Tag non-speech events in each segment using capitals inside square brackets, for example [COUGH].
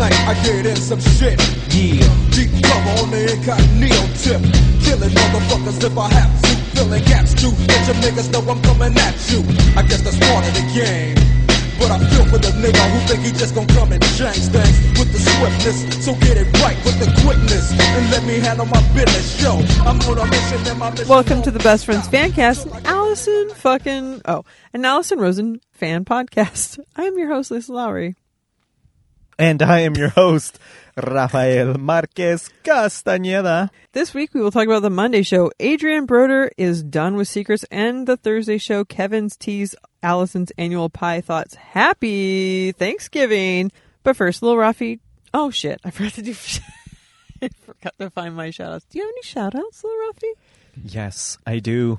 night I get in some shit. Yeah. Deep cover on the incognito tip. Killing motherfuckers if I have to. Filling gaps to let your niggas know I'm coming at you. I guess that's part of the game. But I feel for the nigga who think he just gon' come and change things with the swiftness. So get it right with the quickness and let me handle my business. Yo, I'm on a mission and my mission. Welcome to the Best Friends Fancast, an Allison fucking oh, an Allison Rosen fan podcast. [LAUGHS] I am your host, Lisa Lowry. And I am your host, Rafael Marquez Castañeda. This week we will talk about the Monday show. Adrienne Brodeur is done with Secrets, and the Thursday show. Kevin's tease Allison's annual pie thoughts. Happy Thanksgiving! But first, little Rafi. Oh shit! I forgot to do. [LAUGHS] I forgot to find my shout outs. Do you have any shout outs, little Rafi? Yes, I do.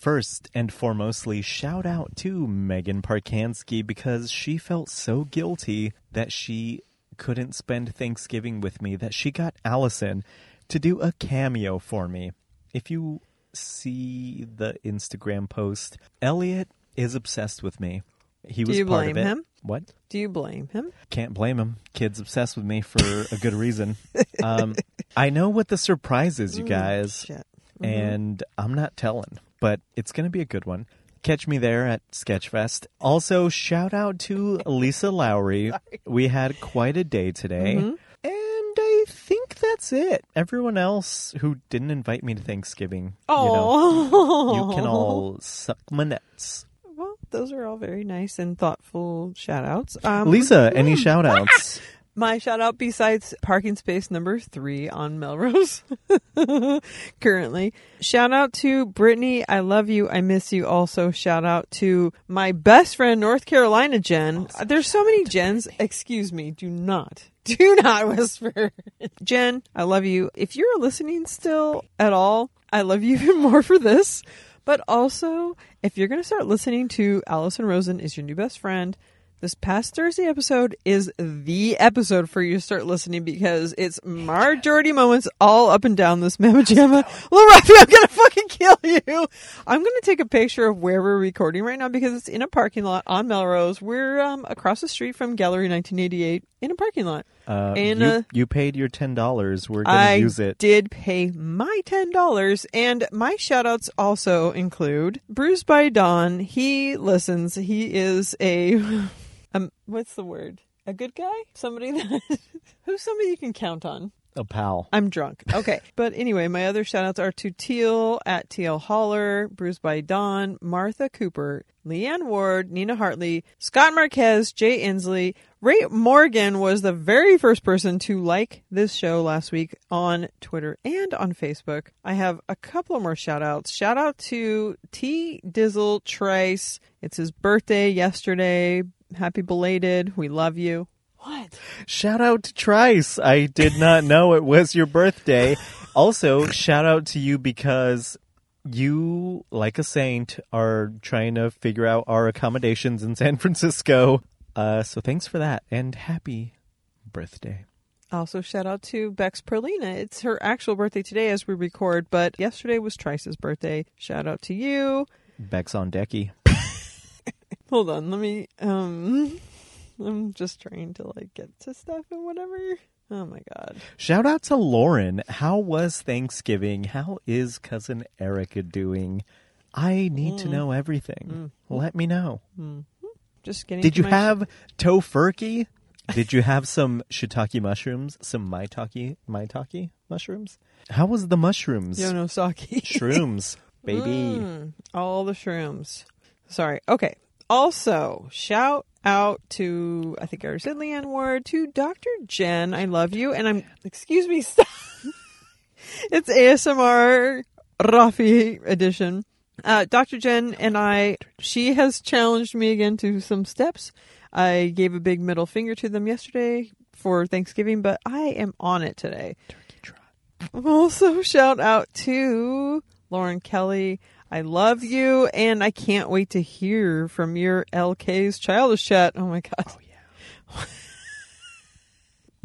First and foremostly, shout out to Megan Parkansky because she felt so guilty that she couldn't spend Thanksgiving with me that she got Allison to do a cameo for me. If you see the Instagram post, Elliot is obsessed with me. He was you part blame of it. him? What? Do you blame him? Can't blame him. Kid's obsessed with me for a good reason. Um, I know what the surprise is, you [LAUGHS] guys, Shit. and I'm not telling, but it's going to be a good one. Catch me there at Sketchfest. Also, shout out to Lisa Lowry. [LAUGHS] We had quite a day today. Mm-hmm. And I think that's it. Everyone else who didn't invite me to Thanksgiving, you know, you can all suck my nuts. Well, those are all very nice and thoughtful shout outs. Um, Lisa, any shout outs? [LAUGHS] My shout out besides parking space number three on Melrose [LAUGHS] currently. Shout out to Brittany. I love you. I miss you. Also, shout out to my best friend, North Carolina Jen. Uh, there's so many Jens. Excuse me. Do not. [LAUGHS] Do not whisper. Jen, I love you. If you're listening still at all, I love you [LAUGHS] even more for this. But also, if you're going to start listening to Allison Rosen is your new best friend, this past Thursday episode is the episode for you to start listening because it's majority moments all up and down this Mama Jamma. [LAUGHS] Little Rafi, I'm gonna fucking kill you. I'm gonna take a picture of where we're recording right now because it's in a parking lot on Melrose. We're um, across the street from Gallery 1988 in a parking lot. Uh, And, you, uh, you paid your $10. We're going I to use it. did pay my ten dollars, and my shout outs also include Bruce by Dawn. He listens. He is a [LAUGHS] um, what's the word? A good guy? Somebody [LAUGHS] that who's somebody you can count on. A pal. I'm drunk. Okay. [LAUGHS] but anyway, my other shout outs are to Teal at Teal Holler, Bruce by Dawn, Martha Cooper, Leanne Ward, Nina Hartley, Scott Marquez, Jay Inslee. Ray Morgan was the very first person to like this show last week on Twitter and on Facebook. I have a couple more shout outs. Shout out to T Dizzle Trice. It's his birthday yesterday. Happy belated. We love you. What? Shout out to Trice. I did not know it was your birthday. Also, shout out to you because you, like a saint, are trying to figure out our accommodations in San Francisco. Uh, so thanks for that and happy birthday. Also, shout out to Bex Perlina. It's her actual birthday today as we record, but yesterday was Trice's birthday. Shout out to you. Bex on decky. Hold on, let me. Um, [LAUGHS] I'm just trying to like get to stuff and whatever. Oh my god. Shout out to Lauren. How was Thanksgiving? How is cousin Erica doing? I need to know everything. Let me know. Just getting. Did you my- have tofurkey? [LAUGHS] Did you have some shiitake mushrooms? Some maitake maitake mushrooms? How was the mushrooms? Yo no sake? Shrooms, [LAUGHS] baby. Mm, all the shrooms. Sorry. Okay. Also, shout out to I think I already said Leanne Ward to Dr. Jen. I love you, and I'm excuse me. Stop. [LAUGHS] it's ASMR Rafi edition. Uh, Dr. Jen and I, she has challenged me again to some steps. I gave a big middle finger to them yesterday for Thanksgiving, but I am on it today. Also, shout out to Lauren Kelly. I love you, and I can't wait to hear from your LK's childish chat. Oh my god. Oh yeah.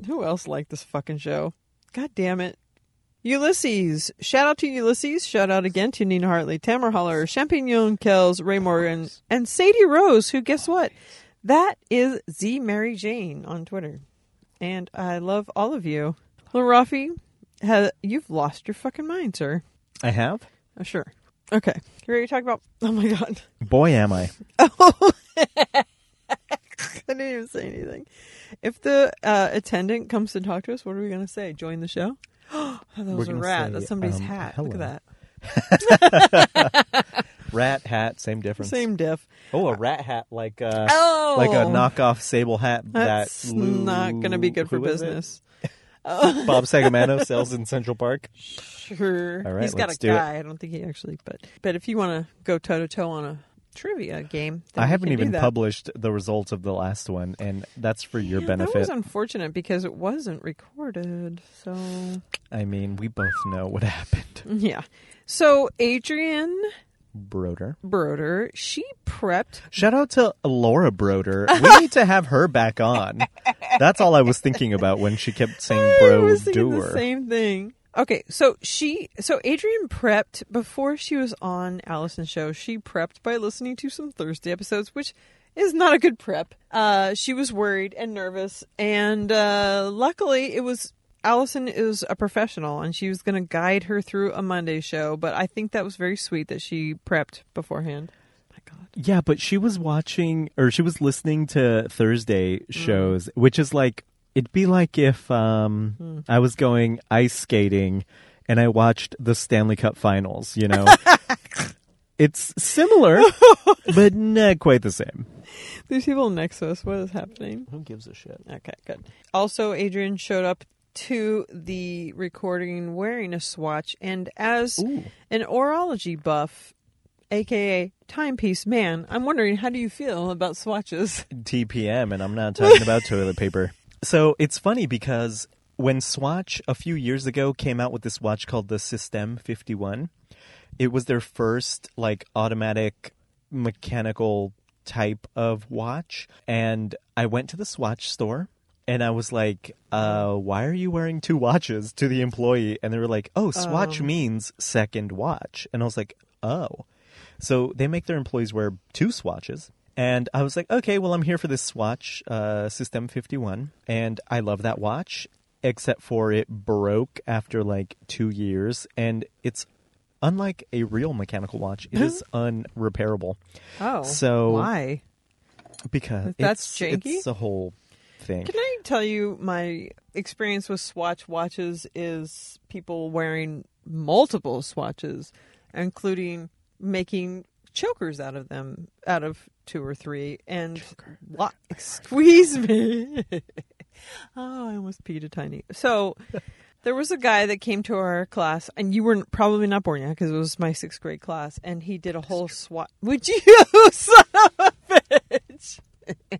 [LAUGHS] Who else liked this fucking show? God damn it. Ulysses. Shout out to Ulysses. Shout out again to Nina Hartley, Tamara Holler, Champignon Kells, Ray Morgan, and Sadie Rose, who guess what? That is Z Mary Jane on Twitter. and I love all of you. Little Rafi, you've lost your fucking mind, sir. I have. Oh, sure. Okay. You ready to talk about? Oh my god. Boy, am I. [LAUGHS] I didn't even say anything. If the uh, attendant comes to talk to us, what are we going to say? Join the show? [GASPS] Oh, that was a rat. say, That's somebody's um, hat. Look at that. [LAUGHS] Rat hat, same difference. Same diff. Oh, a rat hat, like uh, Oh, like a knockoff sable hat. That's that not going to be good for who [LAUGHS] Bob Sacamano sells in Central Park. Sure. All right, He's got a do it. guy. I don't think he actually, but but if you want to go toe to toe on a trivia game, I haven't even published the results of the last one, and that's for your Yeah, benefit. That was unfortunate because it wasn't recorded. So I mean, we both know what [LAUGHS] happened. yeah. So Adrienne Brodeur. Brodeur, she prepped. Shout out to Laura Broder. We need to have her back on. [LAUGHS] That's all I was thinking about when she kept saying I was thinking the Broder. same thing. Okay, so she, so Adrienne prepped before she was on Allison's show. She prepped by listening to some Thursday episodes, which is not a good prep. Uh, she was worried and nervous, and uh, luckily it was Allison is a professional, and she was going to guide her through a Monday show. But I think that was very sweet that she prepped beforehand. My God. Yeah, but she was watching or she was listening to Thursday Mm. shows, which is like it'd be like if um Hmm. I was going ice skating and I watched the Stanley Cup finals, you know. [LAUGHS] it's similar, [LAUGHS] but not quite the same. These people next to us, what is happening? Who gives a shit? Okay, good. Also, Adrienne showed up to the recording wearing a swatch, and as Ooh. an orology buff, aka timepiece man, I'm wondering how do you feel about swatches? TPM, and I'm not talking about [LAUGHS] toilet paper. So it's funny because when Swatch a few years ago came out with this watch called the System 51, it was their first like automatic mechanical type of watch. And I went to the Swatch store and I was like, uh, why are you wearing two watches to the employee? And they were like, oh, Swatch Oh. means second watch. And I was like, oh. So they make their employees wear two swatches. And I was like, okay, well, I'm here for this swatch, uh, System 51. And I love that watch, except for it broke after like two years. And it's unlike a real mechanical watch, it is [LAUGHS] unrepairable. Oh, So- why? Because That's it's, janky? It's a whole thing. Can I tell you my experience with swatch watches is people wearing multiple swatches, including making chokers out of them, out of two or three, and wa- squeeze [LAUGHS] me. [LAUGHS] oh, I almost peed a tiny. So there was a guy that came to our class, and you were probably not born yet because it was my sixth grade class, and he did a whole swatch. [LAUGHS] Would you, son of a bitch? [LAUGHS]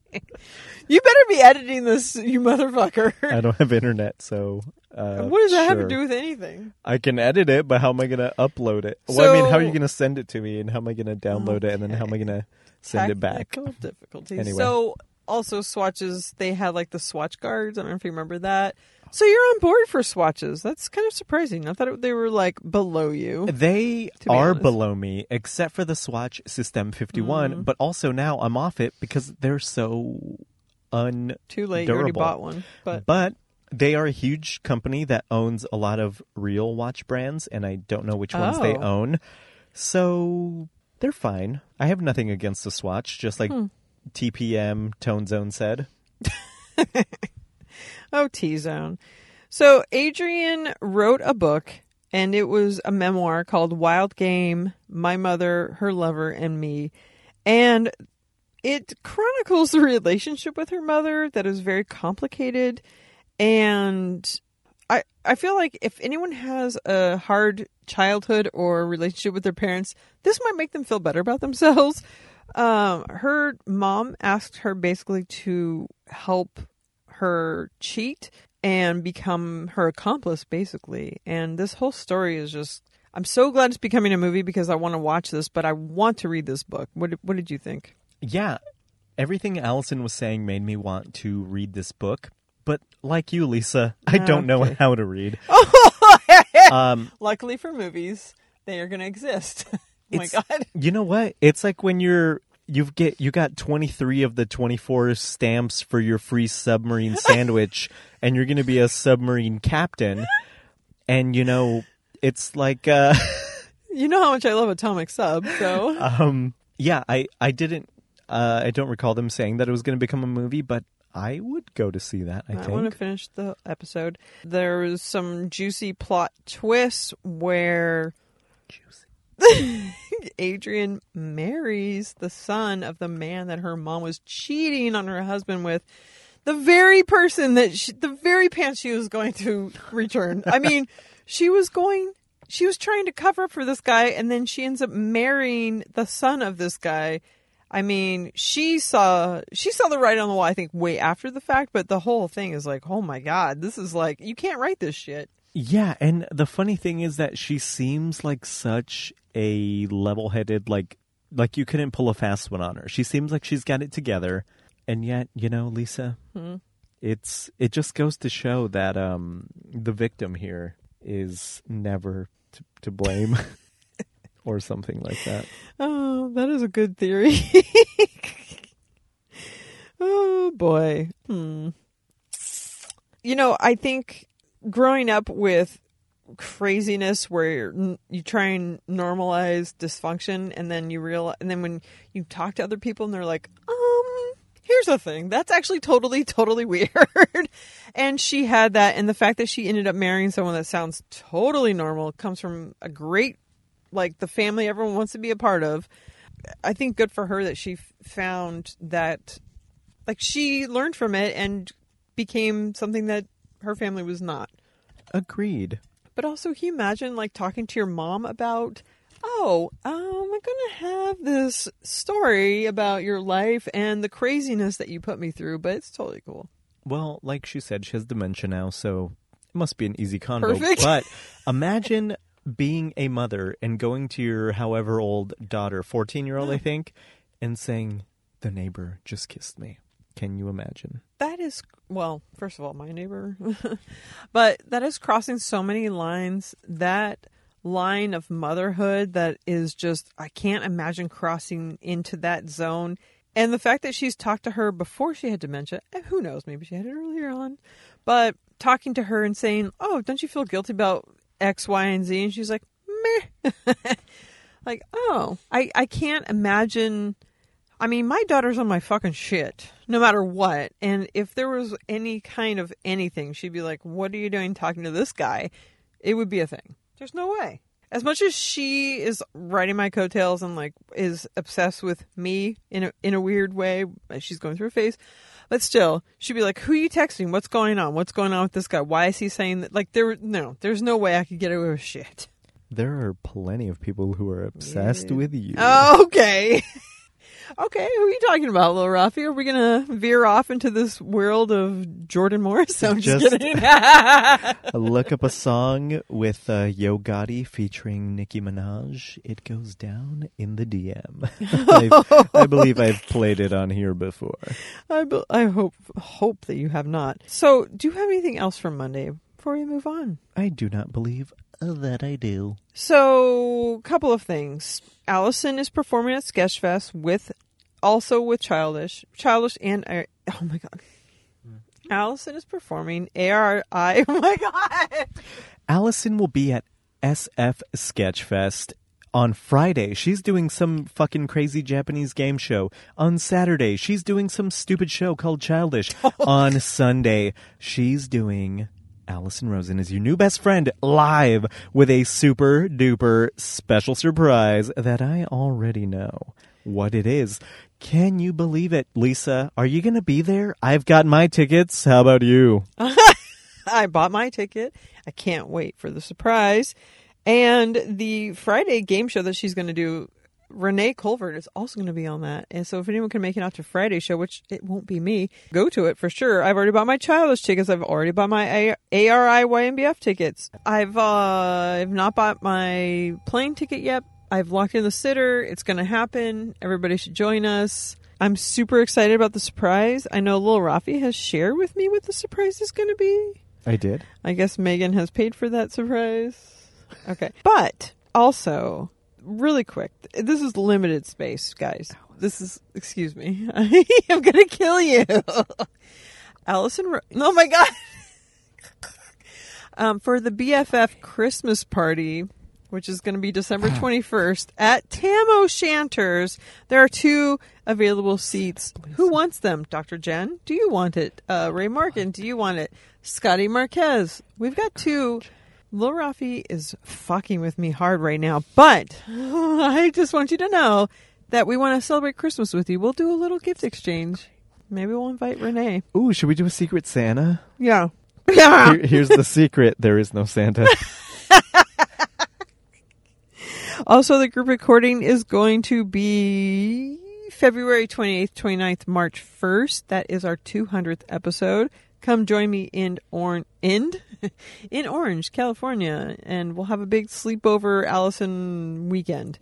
you better be editing this, you motherfucker. I don't have internet, so. Uh, what does that have to do with anything? I can edit it, but how am I going to upload it? well, I mean, how are you going to send it to me, and how am I going to download it, and then how am I going to send it back? Difficulties. Anyway. So also swatches, they had like the swatch guards. I don't know if you remember that. So you're on board for swatches. That's kind of surprising. I thought it, they were like below you. They be are honest. below me, except for the Swatch System 51, Mm. but also now I'm off it because they're so un. Too late. You already bought one. But But they are a huge company that owns a lot of real watch brands, and I don't know which ones they Oh. own. So they're fine. I have nothing against the Swatch, just like Hmm. TPM Tone Zone said. [LAUGHS] [LAUGHS] Oh, T Zone. So Adrienne wrote a book, and it was a memoir called Wild Game My Mother, Her Lover, and Me. And it chronicles the relationship with her mother that is very complicated. And I, I feel like if anyone has a hard childhood or relationship with their parents, this might make them feel better about themselves. [LAUGHS] Um, her mom asked her basically to help her cheat and become her accomplice basically. And this whole story is just i'm so glad it's becoming a movie because i want to watch this but i want to read this book. What did, what did you think? Yeah, everything Allison was saying made me want to read this book. But like you, Lisa, I don't know how to read. [LAUGHS] um, luckily for movies they are going to exist. [LAUGHS] Oh my god. You know what? It's like when you're you've get you got 23 of the 24 stamps for your free submarine sandwich [LAUGHS] and you're going to be a submarine captain. And you know it's like uh [LAUGHS] You know how much I love Atomic Sub, so. Um yeah i i didn't uh i don't recall them saying that it was going to become a movie but i would go to see that i, I want to finish the episode. There was some juicy plot twists where [LAUGHS] Adrienne marries the son of the man that her mom was cheating on her husband with. The very person that she, the very pants she was going to return. I mean, [LAUGHS] she was going, she was trying to cover up for this guy, and then she ends up marrying the son of this guy. I mean, she saw she saw the writing on the wall. I think way after the fact, but the whole thing is like, oh my god, this is like you can't write this shit. Yeah, and the funny thing is that she seems like such a level-headed like like you couldn't pull a fast one on her. She seems like she's got it together. And yet, you know, Lisa, Hmm. it's it just goes to show that um the victim here is never to, to blame [LAUGHS] or something like that. Oh, that is a good theory. [LAUGHS] oh boy. Hmm. You know, I think growing up with craziness where you try and normalize dysfunction and then you realize and then when you talk to other people and they're like, "Um, here's the thing. That's actually totally totally [LAUGHS] weird." and she had that and the fact that she ended up marrying someone that sounds totally normal comes from a great like the family everyone wants to be a part of. I think good for her that she found that, like, she learned from it and became something that her family was not. Agreed. But also, can you imagine, like, talking to your mom about, oh, um, I'm going to have this story about your life and the craziness that you put me through, but it's totally cool. Well, like she said, she has dementia now, so it must be an easy convo. Perfect. But [LAUGHS] imagine being a mother and going to your however old daughter, 14 year old, I [GASPS] think, and saying, The neighbor just kissed me. Can you imagine? That is, well, first of all, my neighbor, [LAUGHS] but that is crossing so many lines. That line of motherhood that is just, I can't imagine crossing into that zone. And the fact that she's talked to her before she had dementia, and who knows, maybe she had it earlier on, but talking to her and saying, Oh, don't you feel guilty about X, Y, and Z? And she's like, Meh. [LAUGHS] like, oh, I, I can't imagine. I mean, my daughter's on my fucking shit, no matter what. And if there was any kind of anything, she'd be like, What are you doing talking to this guy? It would be a thing. There's no way. As much as she is riding my coattails and like is obsessed with me in a in a weird way, she's going through a phase. But still, she'd be like, "Who are you texting? What's going on? What's going on with this guy? Why is he saying that?" Like, there, no, there's no way I could get away with shit. There are plenty of people who are obsessed Yeah. with you. Okay. [LAUGHS] okay, who are you talking about, Lil Rafi? Are we gonna veer off into this world of Jordan Morris? [LAUGHS] I'm just, Just- kidding. [LAUGHS] Look up a song with uh, Yo Gotti featuring Nicki Minaj. It goes down in the DM. [LAUGHS] I believe I've played it on here before. I, be- I hope hope that you have not. So, do you have anything else from Monday before we move on? I do not believe Oh, that I do. So, couple of things. Allison is performing at Sketchfest with, also with Childish, Childish and uh, oh my god, hmm. Allison is performing ARI. [LAUGHS] Oh my god. Allison will be at SF Sketchfest on Friday. She's doing some fucking crazy Japanese game show. On Saturday, she's doing some stupid show called Childish. [LAUGHS] Oh. on Sunday, she's doing Allison Rosen is your new best friend live with a super duper special surprise that I already know what it is. Can you believe it, Lisa? Are you going to be there? I've got my tickets. How about you? [LAUGHS] I bought my ticket. I can't wait for the surprise. And the Friday game show that she's going to do, Renee Colvert is also going to be on that. And so if anyone can make it out to Friday show, which it won't be me, go to it for sure. I've already bought my childish tickets. I've already bought my A- ARI YMBF tickets. I've uh, I've not bought my plane ticket yet. I've locked in the sitter. It's going to happen. Everybody should join us. I'm super excited about the surprise. I know Lil Rafi has shared with me what the surprise is going to be. I did. I guess Megan has paid for that surprise. Okay. But also, really quick, this is limited space, guys. this is excuse me. [LAUGHS] I'm gonna kill you. [LAUGHS] Allison Ro- Oh my god. [LAUGHS] um, for the BFF Christmas party, which is going to be December [SIGHS] 21st at Tam O'Shanter's, there are two available seats. Who wants them? Dr. Jen, do you want it? Uh, Ray Morgan, do you want it? Scotty Marquez, we've got two. Lil Rafi is fucking with me hard right now, but [LAUGHS] I just want you to know that we want to celebrate Christmas with you. We'll do a little gift exchange. Maybe we'll invite Renee. Ooh, should we do a secret Santa? Yeah. Yeah. Here- [LAUGHS] here's the secret: there is no Santa. [LAUGHS] Also, the group recording is going to be February 28th, 29th, March 1st. That is our 200th episode. Come join me in Orange, in, [LAUGHS] in Orange, California, and we'll have a big sleepover Allison weekend.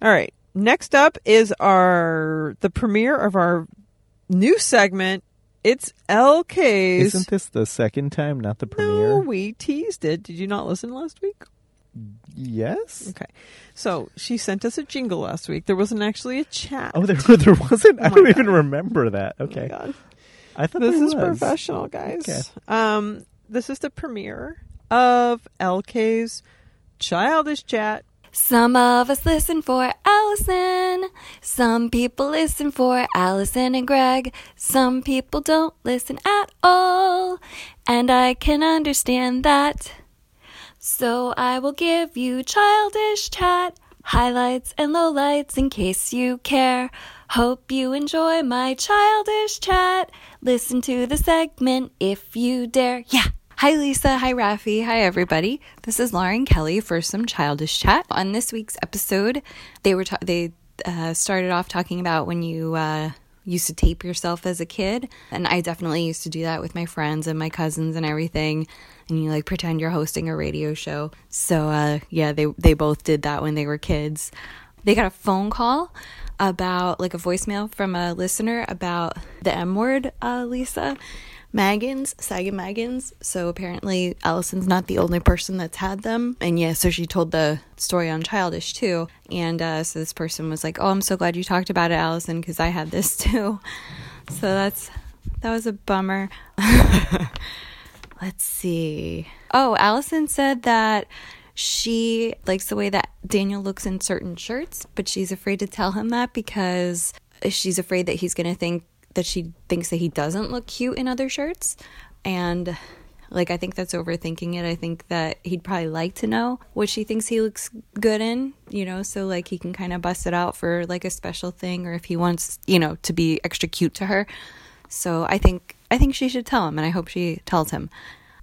All right. Next up is our the premiere of our new segment. It's LK's. Isn't this the second time, not the no, premiere? we teased it. Did you not listen last week? Yes. Okay. So she sent us a jingle last week. There wasn't actually a chat. Oh, there [LAUGHS] there wasn't. I don't God. even remember that. Oh Okay, God. I thought This is was. professional, guys. Okay. Um, this is the premiere of LK's Childish Chat. Some of us listen for Allison. Some people listen for Allison and Greg. Some people don't listen at all. And I can understand that. So I will give you childish chat, highlights and lowlights in case you care. Hope you enjoy my childish chat. Listen to the segment if you dare. Yeah. Hi Lisa, hi Rafi, hi everybody. This is Lauren Kelly for some childish chat. On this week's episode, they were ta- they uh, started off talking about when you uh, used to tape yourself as a kid, and I definitely used to do that with my friends and my cousins and everything. And you like pretend you're hosting a radio show. So uh, yeah, they they both did that when they were kids. They got a phone call about like a voicemail from a listener about the M word, uh, Lisa. Magans, Sagan Magans. So apparently Allison's not the only person that's had them. And yeah, so she told the story on Childish too. And uh, so this person was like, "Oh, I'm so glad you talked about it, Allison, because I had this [LAUGHS] too." So that's that was a bummer. [LAUGHS] Let's see. Oh, Allison said that she likes the way that Daniel looks in certain shirts, but she's afraid to tell him that because she's afraid that he's going to think that she thinks that he doesn't look cute in other shirts. And like, I think that's overthinking it. I think that he'd probably like to know what she thinks he looks good in, you know, so like he can kind of bust it out for like a special thing or if he wants, you know, to be extra cute to her. So I think I think she should tell him and I hope she tells him.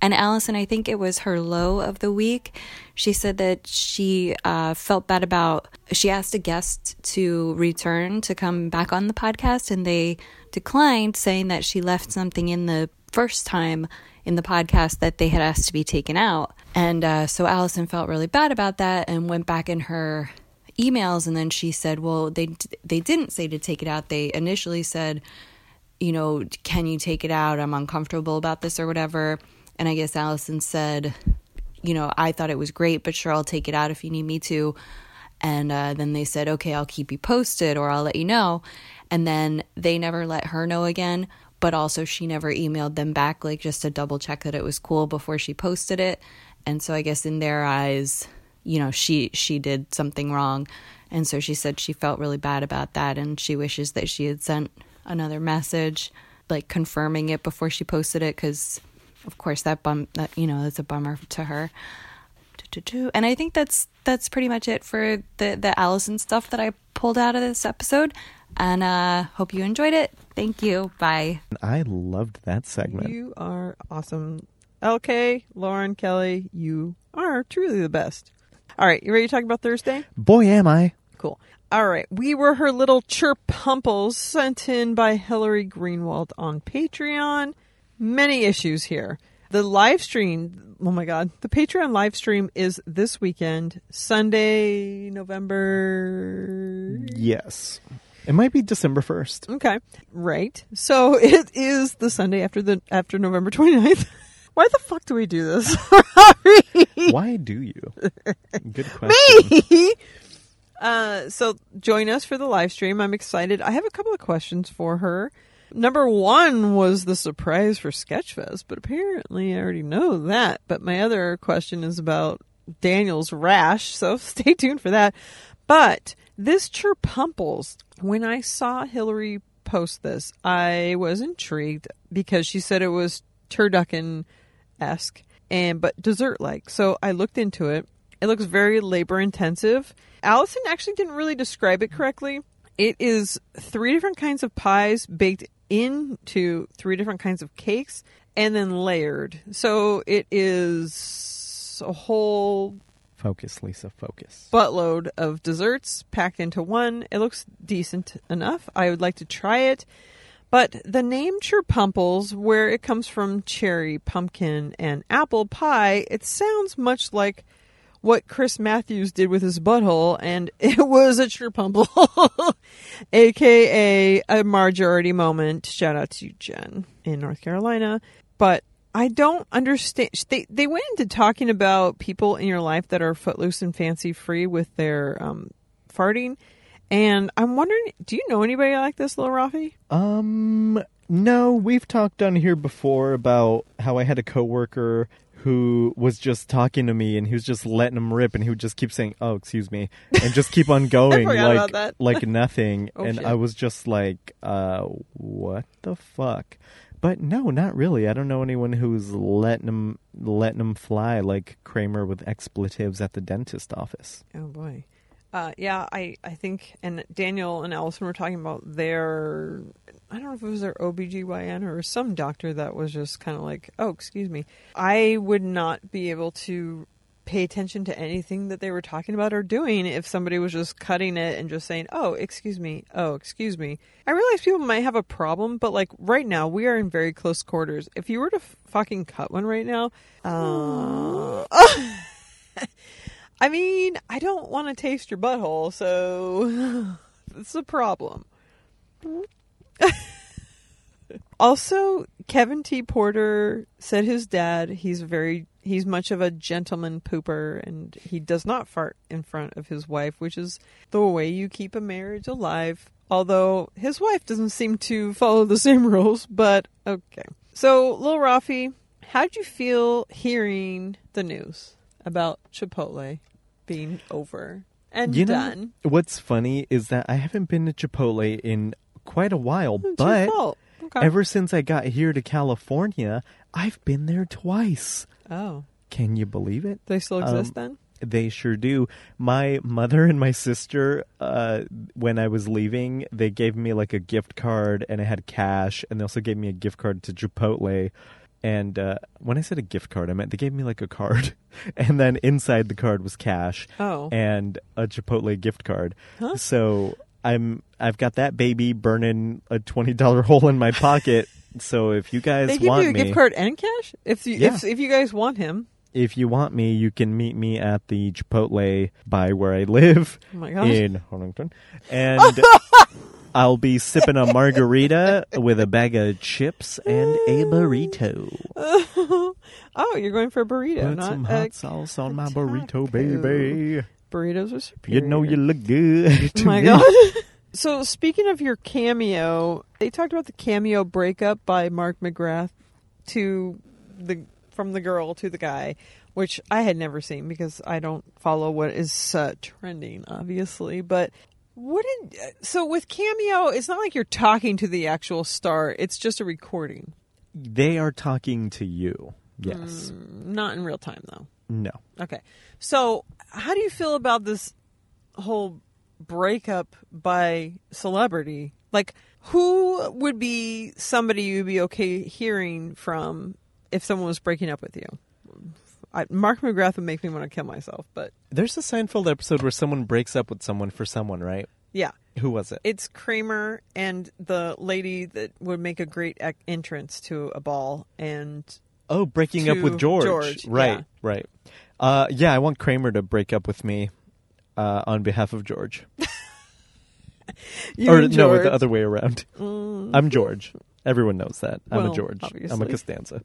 And Allison, I think it was her low of the week. She said that she uh, felt bad about. She asked a guest to return to come back on the podcast, and they declined, saying that she left something in the first time in the podcast that they had asked to be taken out. And uh, so Allison felt really bad about that and went back in her emails, and then she said, "Well, they they didn't say to take it out. They initially said." you know, can you take it out? I'm uncomfortable about this or whatever. And I guess Allison said, you know, I thought it was great, but sure, I'll take it out if you need me to. And uh, then they said, okay, I'll keep you posted or I'll let you know. And then they never let her know again, but also she never emailed them back, like just to double check that it was cool before she posted it. And so I guess in their eyes, you know, she she did something wrong. And so she said she felt really bad about that and she wishes that she had sent another message like confirming it before she posted it cuz of course that bum that you know that's a bummer to her and i think that's that's pretty much it for the the allison stuff that i pulled out of this episode and uh hope you enjoyed it thank you bye I loved that segment. You are awesome. LK, Lauren, Kelly, you are truly the best. All right, you ready to talk about Thursday? Boy, am I. Cool. All right, we were her little chirp humples sent in by Hillary Greenwald on Patreon. Many issues here. The live stream, oh my god, the Patreon live stream is this weekend, Sunday, November. Yes. It might be December 1st. Okay, right. So [LAUGHS] it is the Sunday after the after November 29th. [LAUGHS] Why the fuck do we do this? [LAUGHS] Why do you? Good question. Me? Uh, so join us for the live stream. I'm excited. I have a couple of questions for her. Number one was the surprise for Sketchfest, but apparently I already know that. But my other question is about Daniel's rash, so [LAUGHS] stay tuned for that. But this Chirpumples, when I saw Hillary post this, I was intrigued because she said it was turducken esque and but dessert like. So I looked into it. It looks very labor intensive. Allison actually didn't really describe it correctly. It is three different kinds of pies baked into three different kinds of cakes and then layered. So it is a whole Focus, Lisa, focus. buttload of desserts packed into one. It looks decent enough. I would like to try it. But the name Chirpumples, where it comes from cherry, pumpkin, and apple pie, it sounds much like what Chris Matthews did with his butthole, and [LAUGHS] it was a Chirpumple, aka [LAUGHS] a majority moment. Shout out to you, Jen in North Carolina. But I don't understand. They they went into talking about people in your life that are footloose and fancy free with their um, farting, and I'm wondering, do you know anybody like this, Lil Rafi? Um, no, we've talked on here before about how I had a coworker who was just talking to me and he was just letting him rip and he would just keep saying, "Oh, excuse me," and just keep on [LAUGHS] going like like nothing. Oh, and shit. I was just like, "Uh, what the fuck?" But no, not really. I don't know anyone who's letting him letting him fly like Kramer with expletives at the dentist office. Oh boy. Uh, yeah, I, I think, and Daniel and Allison were talking about their, I don't know if it was their OBGYN or some doctor that was just kind of like, oh, excuse me. I would not be able to pay attention to anything that they were talking about or doing if somebody was just cutting it and just saying, oh, excuse me, oh, excuse me. I realize people might have a problem, but like right now, we are in very close quarters. If you were to f- fucking cut one right now, uh, [LAUGHS] I mean, I don't want to taste your butthole, so [LAUGHS] it's a problem. Also, Kevin T. Porter said his dad, he's very he's much of a gentleman pooper and he does not fart in front of his wife, which is the way you keep a marriage alive. Although his wife doesn't seem to follow the same [LAUGHS] rules, but okay. So, Lil Rafi, how'd you feel hearing the news about Chipotle being over and You know, done? what's funny is that I haven't been to Chipotle in quite a while, It's your but fault. Okay. ever since I got here to California, I've been there twice. oh, Can you believe it? they still Um, exist then? They sure do. My mother and my sister, uh, when I was leaving, they gave me like a gift card and it had cash, and they also gave me a gift card to Chipotle. And uh, when I said a gift card, I meant they gave me like a card, [LAUGHS] and then inside the card was cash Oh. and a Chipotle gift card. So I'm I've got that baby burning a twenty dollar [LAUGHS] hole in my pocket. so if you guys They give want you a me, gift card and cash if you Yeah. if if you guys want him. if you want me, you can meet me at the Chipotle by where I live Oh my gosh. in Huntington, and [LAUGHS] I'll be sipping a margarita with a bag of chips and a burrito. [LAUGHS] oh, you're going for a burrito, Put not some a hot sauce on my burrito, taco. baby. Burritos are superior. You know you look good. [LAUGHS] Oh my me. [LAUGHS] god. [LAUGHS] so speaking of your cameo, they talked about the cameo breakup by Mark McGrath to the from the girl to the guy, which I had never seen because I don't follow what is uh, trending, obviously. But what did so with cameo? It's not like you're talking to the actual star; it's just a recording, They are talking to you. Yes. not in real time though. No. Okay. So, how do you feel about this whole breakup by celebrity? Like, who would be somebody you'd be okay hearing from if someone was breaking up with you? I, Mark McGrath would make me want to kill myself, but There's a Seinfeld episode where someone breaks up with someone for someone, right? yeah. Who was it? It's Kramer and the lady that would make a great entrance to a ball. And Oh, breaking up with George. George, Right, yeah. right. Uh, yeah, I want Kramer to break up with me uh, on behalf of George. [LAUGHS] or and no, the other way around. I'm George. Everyone knows that. I'm a George. I'm a. Costanza.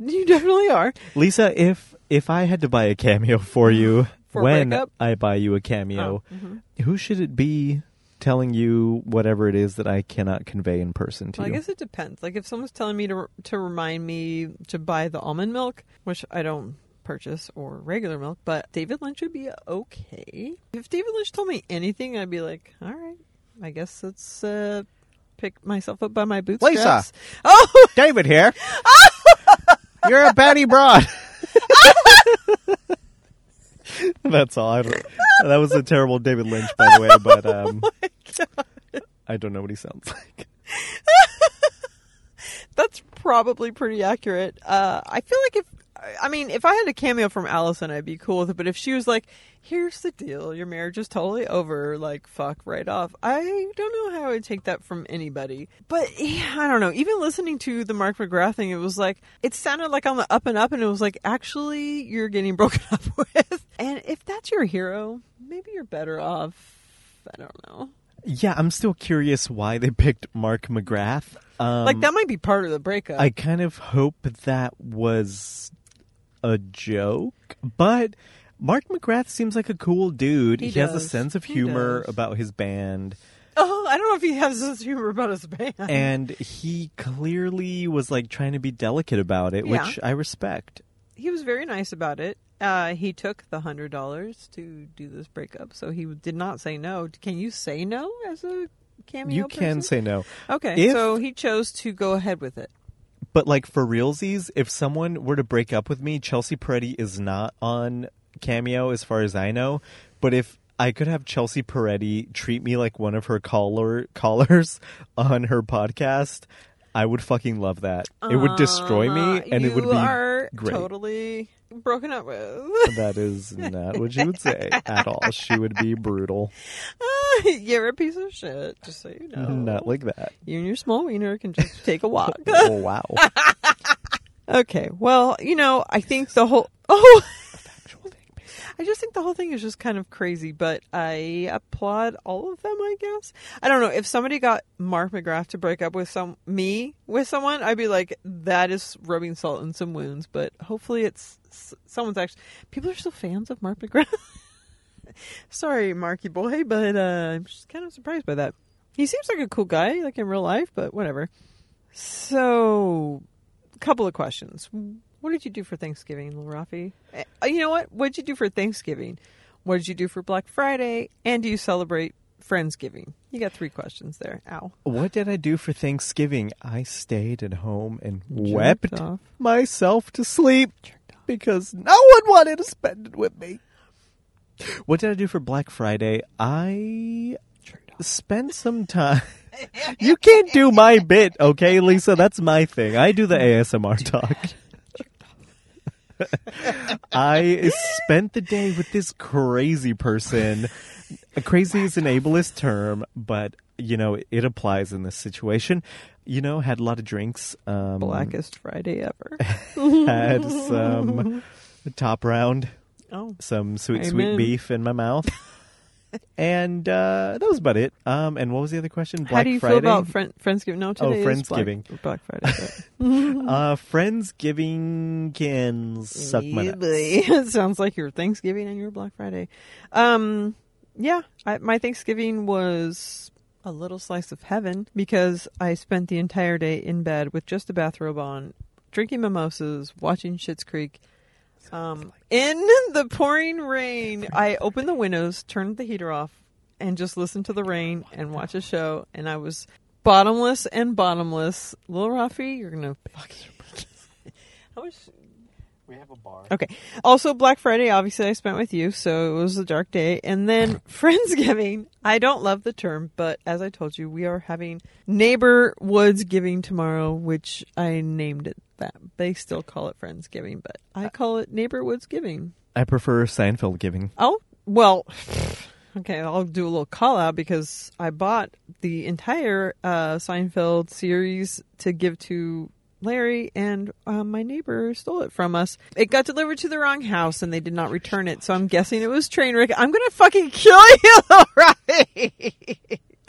You definitely are. Lisa, if if I had to buy a cameo for you For when? I buy you a cameo, Oh, mhm. who should it be telling you whatever it is that I cannot convey in person to Well, I guess it depends. Like if someone's telling me to to remind me to buy the almond milk, which I don't purchase, or regular milk, but David Lynch would be okay. If David Lynch told me anything, I'd be like, all right, I guess let's uh, pick myself up by my bootstraps. [LAUGHS] Oh, David here. [LAUGHS] You're a Betty Broad. [LAUGHS] [LAUGHS] That's all. I don't, that was a terrible David Lynch, by the way, [LAUGHS] but um, I don't know what he sounds like. [LAUGHS] that's probably pretty accurate. Uh, I feel like if I mean, if I had a cameo from Allison, I'd be cool with it. But if she was like, "Here's the deal, your marriage is totally over," like fuck right off, I don't know how I would take that from anybody. But yeah, I don't know. Even listening to the Mark McGrath thing, it was like it sounded like on the up and up, and it was like actually you're getting [LAUGHS] broken up with. And if that's your hero, maybe you're better off. I don't know. Yeah, I'm still curious why they picked Mark McGrath. Um, Like that might be part of the breakup. I kind of hope that was a joke, but Mark McGrath seems like a cool dude. He has a sense of humor about his band, oh, I don't know if he has this humor about his band. and he clearly was like trying to be delicate about it, Yeah. which I respect. he was very nice about it. Uh, he took the hundred dollars to do this breakup, so he did not say no. Can you say no as a cameo? You can say no, okay. if- so he chose to go ahead with it. But like for realsies, if someone were to break up with me, Chelsea Peretti is not on Cameo as far as I know. But if I could have Chelsea Peretti treat me like one of her caller callers [LAUGHS] on her podcast, I would fucking love that. It would destroy me, Uh, and it would be are great. totally broken up with. That is not what she would say at all. She would be brutal. [LAUGHS] You're a piece of shit. Just so you know. Not like that. you and your small wiener can just [LAUGHS] take a walk. Oh wow. [LAUGHS] okay. Well, you know, I think the whole oh. I just think the whole thing is just kind of crazy, but I applaud all of them. I guess I don't know if somebody got Mark McGrath to break up with some me with someone, I'd be like, that is rubbing salt in some wounds. But hopefully, it's someone's actually people are still fans of Mark McGrath. [LAUGHS] Sorry, Marky boy, but uh, I'm just kind of surprised by that. He seems like a cool guy, like in real life, but whatever. So, couple of questions. What did you do for Thanksgiving, Lil Rafi? Uh, You know what? What did you do for Thanksgiving? What did you do for Black Friday? And do you celebrate Friendsgiving? You got three questions there. Ow. What did I do for Thanksgiving? I stayed at home and Jerked wept off. myself to sleep because no one wanted to spend it with me. What did I do for Black Friday? I spent some time. [LAUGHS] you can't do my bit, okay, Lisa? That's my thing. I do the ASMR [LAUGHS] talk. [LAUGHS] I spent the day with this crazy person. Crazy is an ableist term, but you know it applies in this situation. You know, had a lot of drinks. Um, Blackest Friday ever. [LAUGHS] had some [LAUGHS] top round, Oh. some sweet Amen. sweet beef in my mouth, and uh, that was about it. Um, and what was the other question? Black How do you Friday? feel about friend, Friendsgiving? No, today is Friendsgiving. Black, Black [LAUGHS] Friday. uh, Friendsgiving can suck my nuts. [LAUGHS] it sounds like your Thanksgiving and your Black Friday. Um, yeah, I, my Thanksgiving was a little slice of heaven because I spent the entire day in bed with just a bathrobe on, drinking mimosas, watching Schitt's Creek. Um, in the pouring rain, I opened the windows, turned the heater off, and just listened to the rain and watch a show. And I was bottomless and bottomless. Little Rafi, you're gonna fucking. How much? We have a bar. Okay. Also, Black Friday, obviously, I spent with you, so it was a dark day. And then [LAUGHS] Friendsgiving. I don't love the term, but as I told you, we are having Neighbor Woods Giving tomorrow, which I named it that. They still call it Friendsgiving, but I call it Neighbor Woods Giving. I prefer Seinfeld giving. Oh, well, [SIGHS] okay, I'll do a little call out because I bought the entire uh, Seinfeld series to give to Larry, and uh, my neighbor stole it from us. It got delivered to the wrong house, and they did not return it, so I'm guessing it was Trainwreck. I'm gonna fucking [LAUGHS] kill you, [LAUGHS] right?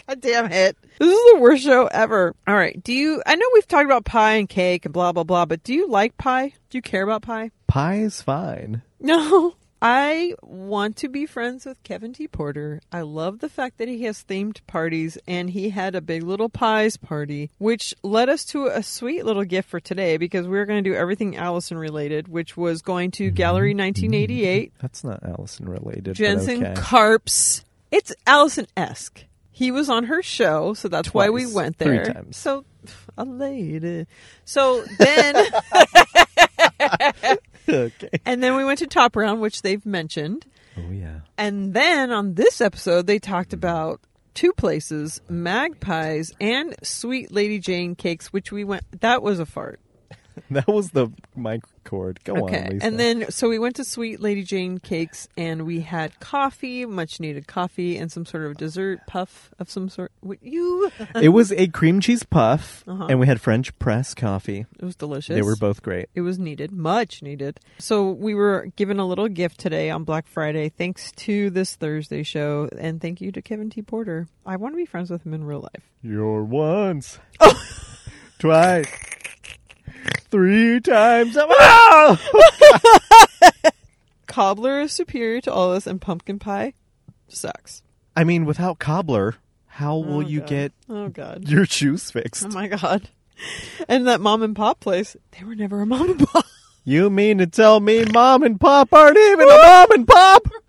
God damn it. This is the worst show ever. All right. Do you, I know we've talked about pie and cake and blah, blah, blah, but do you like pie? Do you care about pie? Pie is fine. No. I want to be friends with Kevin T. Porter. I love the fact that he has themed parties and he had a big little pies party, which led us to a sweet little gift for today because we are going to do everything Allison related, which was going to mm-hmm. Gallery 1988, mm-hmm. That's not Allison related. Jensen okay. Karp's. It's Allison esque. He was on her show, so that's why we Twice. went Three there. times. So, a lady. So then. [LAUGHS] [LAUGHS] [LAUGHS] okay. And then we went to Top Round, which they've mentioned. Oh yeah. And then on this episode, they talked mm. about two places oh, Magpies and Sweet Lady Jane cakes, which we went. That was a fart. [LAUGHS] That was the mic cord. Go Okay. on, Lisa. And then, so we went to Sweet Lady Jane cakes and we had coffee, much needed coffee, and some sort of dessert puff of some sort. You. [LAUGHS] it was a cream cheese puff, Uh-huh. and we had French press coffee. It was delicious. They were both great. It was needed, much needed. So we were given a little gift today on Black Friday, thanks to this Thursday show, and thank you to Kevin T. Porter. I want to be friends with him in real life. You're once, [LAUGHS] twice, three times. [LAUGHS] Cobbler is superior to all this, and pumpkin pie sucks. I mean, without cobbler, how will Oh, you God. get Oh God! your shoes fixed? Oh my God! And that mom and pop place, they were never a mom and pop. You mean to tell me mom and pop aren't even a mom and pop? [LAUGHS]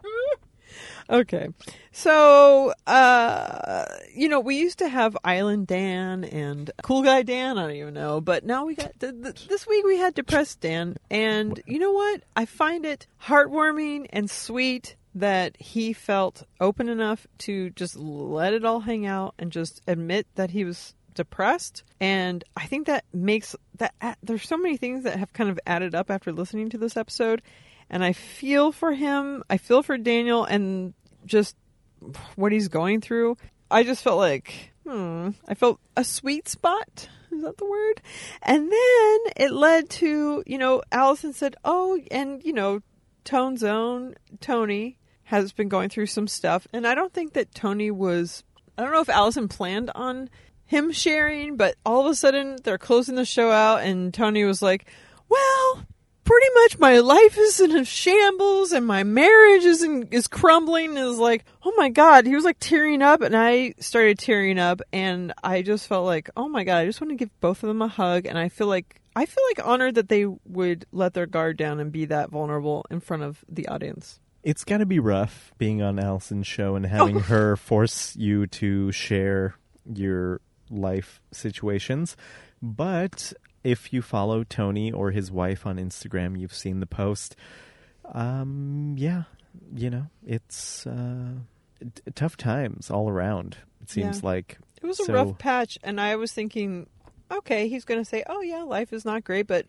Okay. So, uh, you know, we used to have Island Dan and Cool Guy Dan. I don't even know. But now we got, th- th- this week we had Depressed Dan. And you know what? I find it heartwarming and sweet that he felt open enough to just let it all hang out and just admit that he was depressed. And I think that makes that, there's so many things that have kind of added up after listening to this episode and I feel for him. I feel for Daniel and just what he's going through. I just felt like, hmm, I felt a sweet spot. Is that the word? And then it led to, you know, Allison said, oh, and, you know, Tone's own Tony has been going through some stuff. And I don't think that Tony was, I don't know if Allison planned on him sharing, but all of a sudden they're closing the show out and Tony was like, well, pretty much my life is in a shambles and my marriage is in, is crumbling. Is like oh my god. He was like tearing up and i started tearing up and i just felt like oh my god i just want to give both of them a hug. And i feel like i feel like honored that they would let their guard down and be that vulnerable in front of the audience. It's got to be rough being on Allison's show and oh. having [LAUGHS] her force you to share your life situations. But if you follow Tony or his wife on Instagram, you've seen the post. Um, yeah, you know, it's uh, t- tough times all around. It seems Yeah. like it was a rough patch and i was thinking okay he's going to say oh yeah life is not great but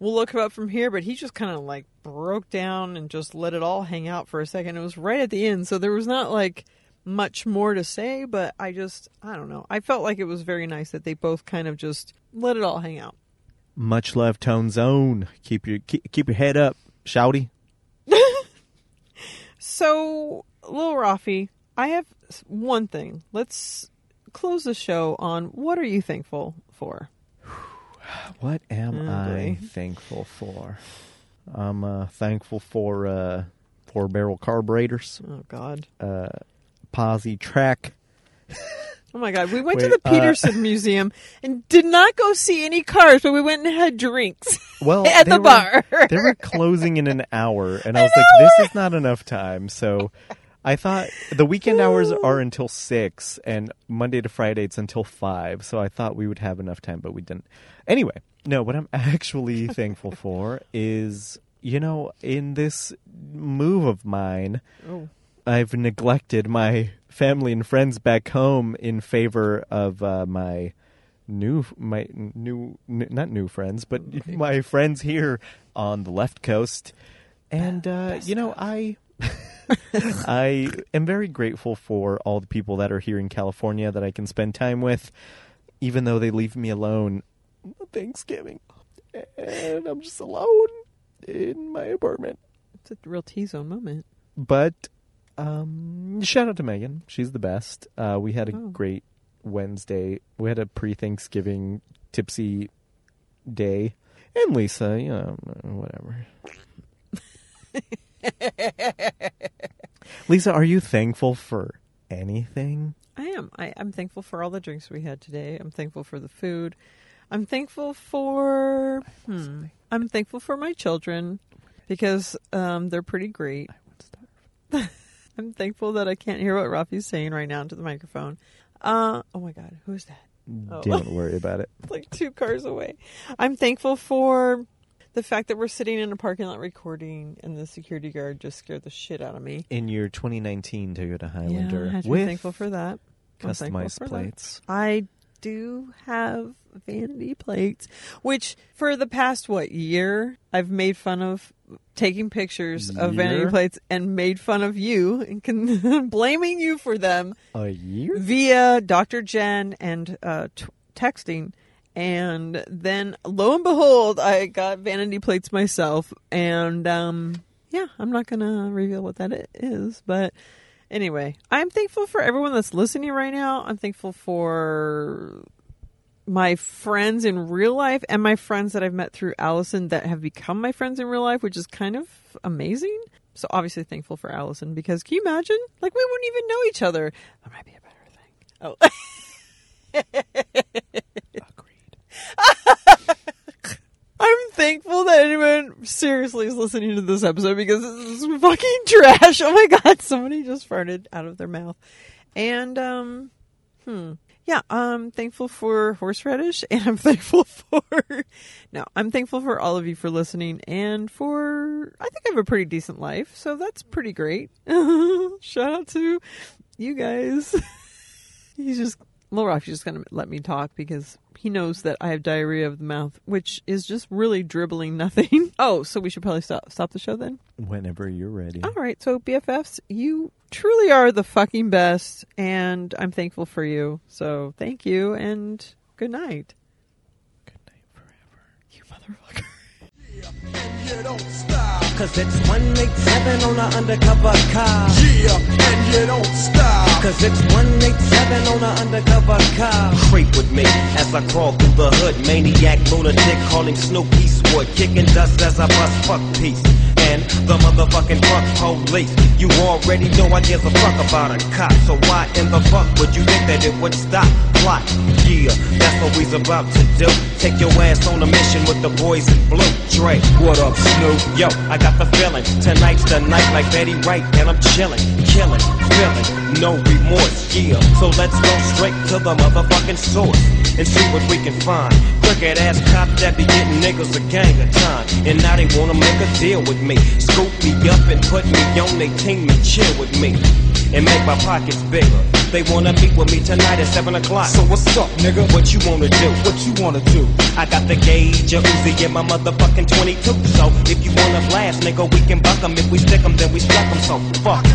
we'll look him up from here but he just kind of like broke down and just let it all hang out for a second it was right at the end so there was not like much more to say but i just i don't know i felt like it was very nice that they both kind of just let it all hang out much love, Tone Zone. Keep your keep, keep your head up, shouty. [LAUGHS] so lil rafi i have one thing let's close the show on what are you thankful for [SIGHS] What am Oh, I thankful for? I'm uh, thankful for uh, four barrel carburetors, oh god uh, Posi-Trac. [LAUGHS] Oh my god, we went to Wait, the uh, Petersen Museum and did not go see any cars, but we went and had drinks [LAUGHS] Well, at the were- bar. they were closing in an hour, and [LAUGHS] I was like, "This is not enough time." So, I thought the weekend hours are until six, and Monday to Friday it's until five. So I thought we would have enough time, but we didn't. Anyway, no. What I'm [LAUGHS] actually thankful for is, you know, in this move of mine, Oh. I've neglected my family and friends back home in favor of uh, my new my new n- not new friends, but my friends here on the left coast. And uh, you know, I [LAUGHS] I am very grateful for all the people that are here in California that I can spend time with, even though they leave me alone. Thanksgiving, and I'm just alone in my apartment. It's a real T zone moment. but um, shout out to Megan. She's the best. Uh, we had a Oh. great Wednesday. We had a pre-Thanksgiving tipsy day, and Lisa, you know, whatever. [LAUGHS] Lisa, are you thankful for anything? I am. I, I'm thankful for all the drinks we had today. I'm thankful for the food. I'm thankful for. Hmm, I'm thankful for my children because um, they're pretty great. [LAUGHS] I'm thankful that I can't hear what Rafi's saying right now into the microphone. Uh, oh my God, who is that? Oh. Don't worry about it. [LAUGHS] It's like two cars away. I'm thankful for the fact that we're sitting in a parking lot recording, and the security guard just scared the shit out of me. In your 2019 Toyota Highlander yeah, I have to with thankful for that. I'm customized for that. plates. I do have vanity plates, which for the past what year I've made fun of taking pictures of vanity plates and made fun of you and can, [LAUGHS] blaming you for them A year? via Dr. Jen and uh, t- texting. And then lo and behold, I got vanity plates myself. And um, yeah, I'm not going to reveal what that i- But anyway, I'm thankful for everyone that's listening right now. I'm thankful for my friends in real life and my friends that I've met through Allison that have become my friends in real life, which is kind of amazing. So obviously thankful for Allison because can you imagine? Like we wouldn't even know each other. That might be a better thing. Oh. Agreed. [LAUGHS] I'm thankful that anyone seriously is listening to this episode because this is fucking trash. Oh my god, somebody just farted out of their mouth. And um hmm. Yeah, I'm thankful for horseradish and I'm [LAUGHS] thankful for No, I'm thankful for all of you for listening and for I think I have a pretty decent life, so that's pretty great. [LAUGHS] Shout out to you guys. [LAUGHS] He's just Lil Rock's just gonna let me talk because he knows that I have diarrhea of the mouth, which is just really dribbling nothing. [LAUGHS] oh, so we should probably stop stop the show then. Whenever you're ready. All right, so BFFs, you truly are the fucking best, and I'm thankful for you. So thank you, and good night. Good night forever. You motherfucker. [LAUGHS] And you don't stop. Cause it's 187 on an undercover car. Yeah, and you don't stop. Cause it's 187 on an undercover car. Creep with me as I crawl through the hood. Maniac, lunatic, calling Snoop Eastwood. Kicking dust as I bust fuck peace. And the motherfucking fuck police. You already know I give a fuck about a cop. So why in the fuck would you think that it would stop? Plot. Yeah, that's what we's about to do. Take your ass on a mission with the boys in blue. Dre. What up, Snoop? Yo, I got the feeling. Tonight's the night like Betty Wright, and I'm chilling, killing, feeling, no remorse, yeah. So let's go straight to the motherfucking source and see what we can find. Crooked ass cops that be getting niggas a gang of time, and now they wanna make a deal with me. Scoop me up and put me on they team and chill with me. And make my pockets bigger. They wanna meet with me tonight at 7 o'clock. So what's up, nigga? what you wanna do? What you wanna do? I got the gauge, a Uzi, and my motherfucking 22. So if you wanna blast, nigga, we can buck 'em. If we stick 'em, then we struck 'em. So fuck.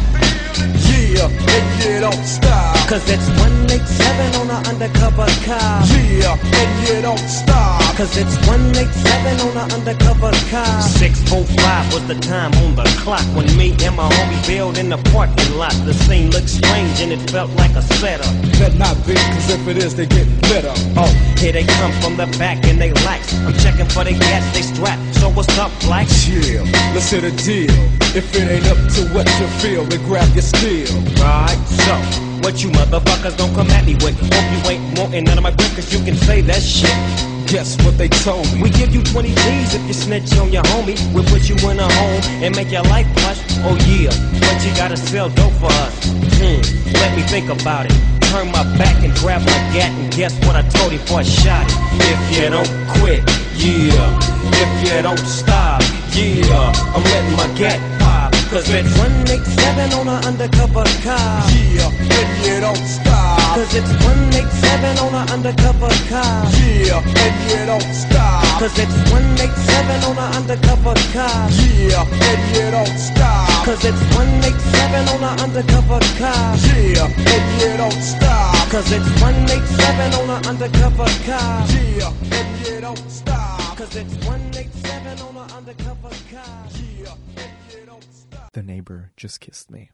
Yeah, and you don't stop. Cause it's 187 on an undercover car. Yeah, and you don't stop. Cause it's 187 on an undercover car. 645 was the time on the clock when me and my homie bailed in the parking lot. The scene looked strange and it felt like a setup. Better not be, cause if it is, they get lit up. Oh, here they come from the back and they lax. I'm checking for the gas, they strap. So what's up, black? Chill, let's hit a deal. If it ain't up to what you feel, then grab your steel. Right, so what you motherfuckers don't come at me with? Hope you ain't wanting none of my grip, cause you can say that shit. Guess what they told me? We give you 20 G's if you snitch on your homie. We'll put you in a home and make your life plush. Oh yeah, but you gotta sell dope for us. Hmm, let me think about it. Turn my back and grab my gat and guess what I told him before I shot it. If you don't quit, yeah. If you don't stop, yeah. I'm letting my gat Cause it's 187 on an undercover car. Yeah, and you don't stop. Cause it's 187 on an undercover car. Yeah, and you don't stop. Cause it's 187 on an undercover car. Yeah, and you don't stop. Cause it's 187 on an undercover car. Yeah, and you don't stop. Cause it's 187 on an undercover car. Yeah, and you don't stop. Cause it's 187 on an undercover car. Yeah, The neighbor just kissed me.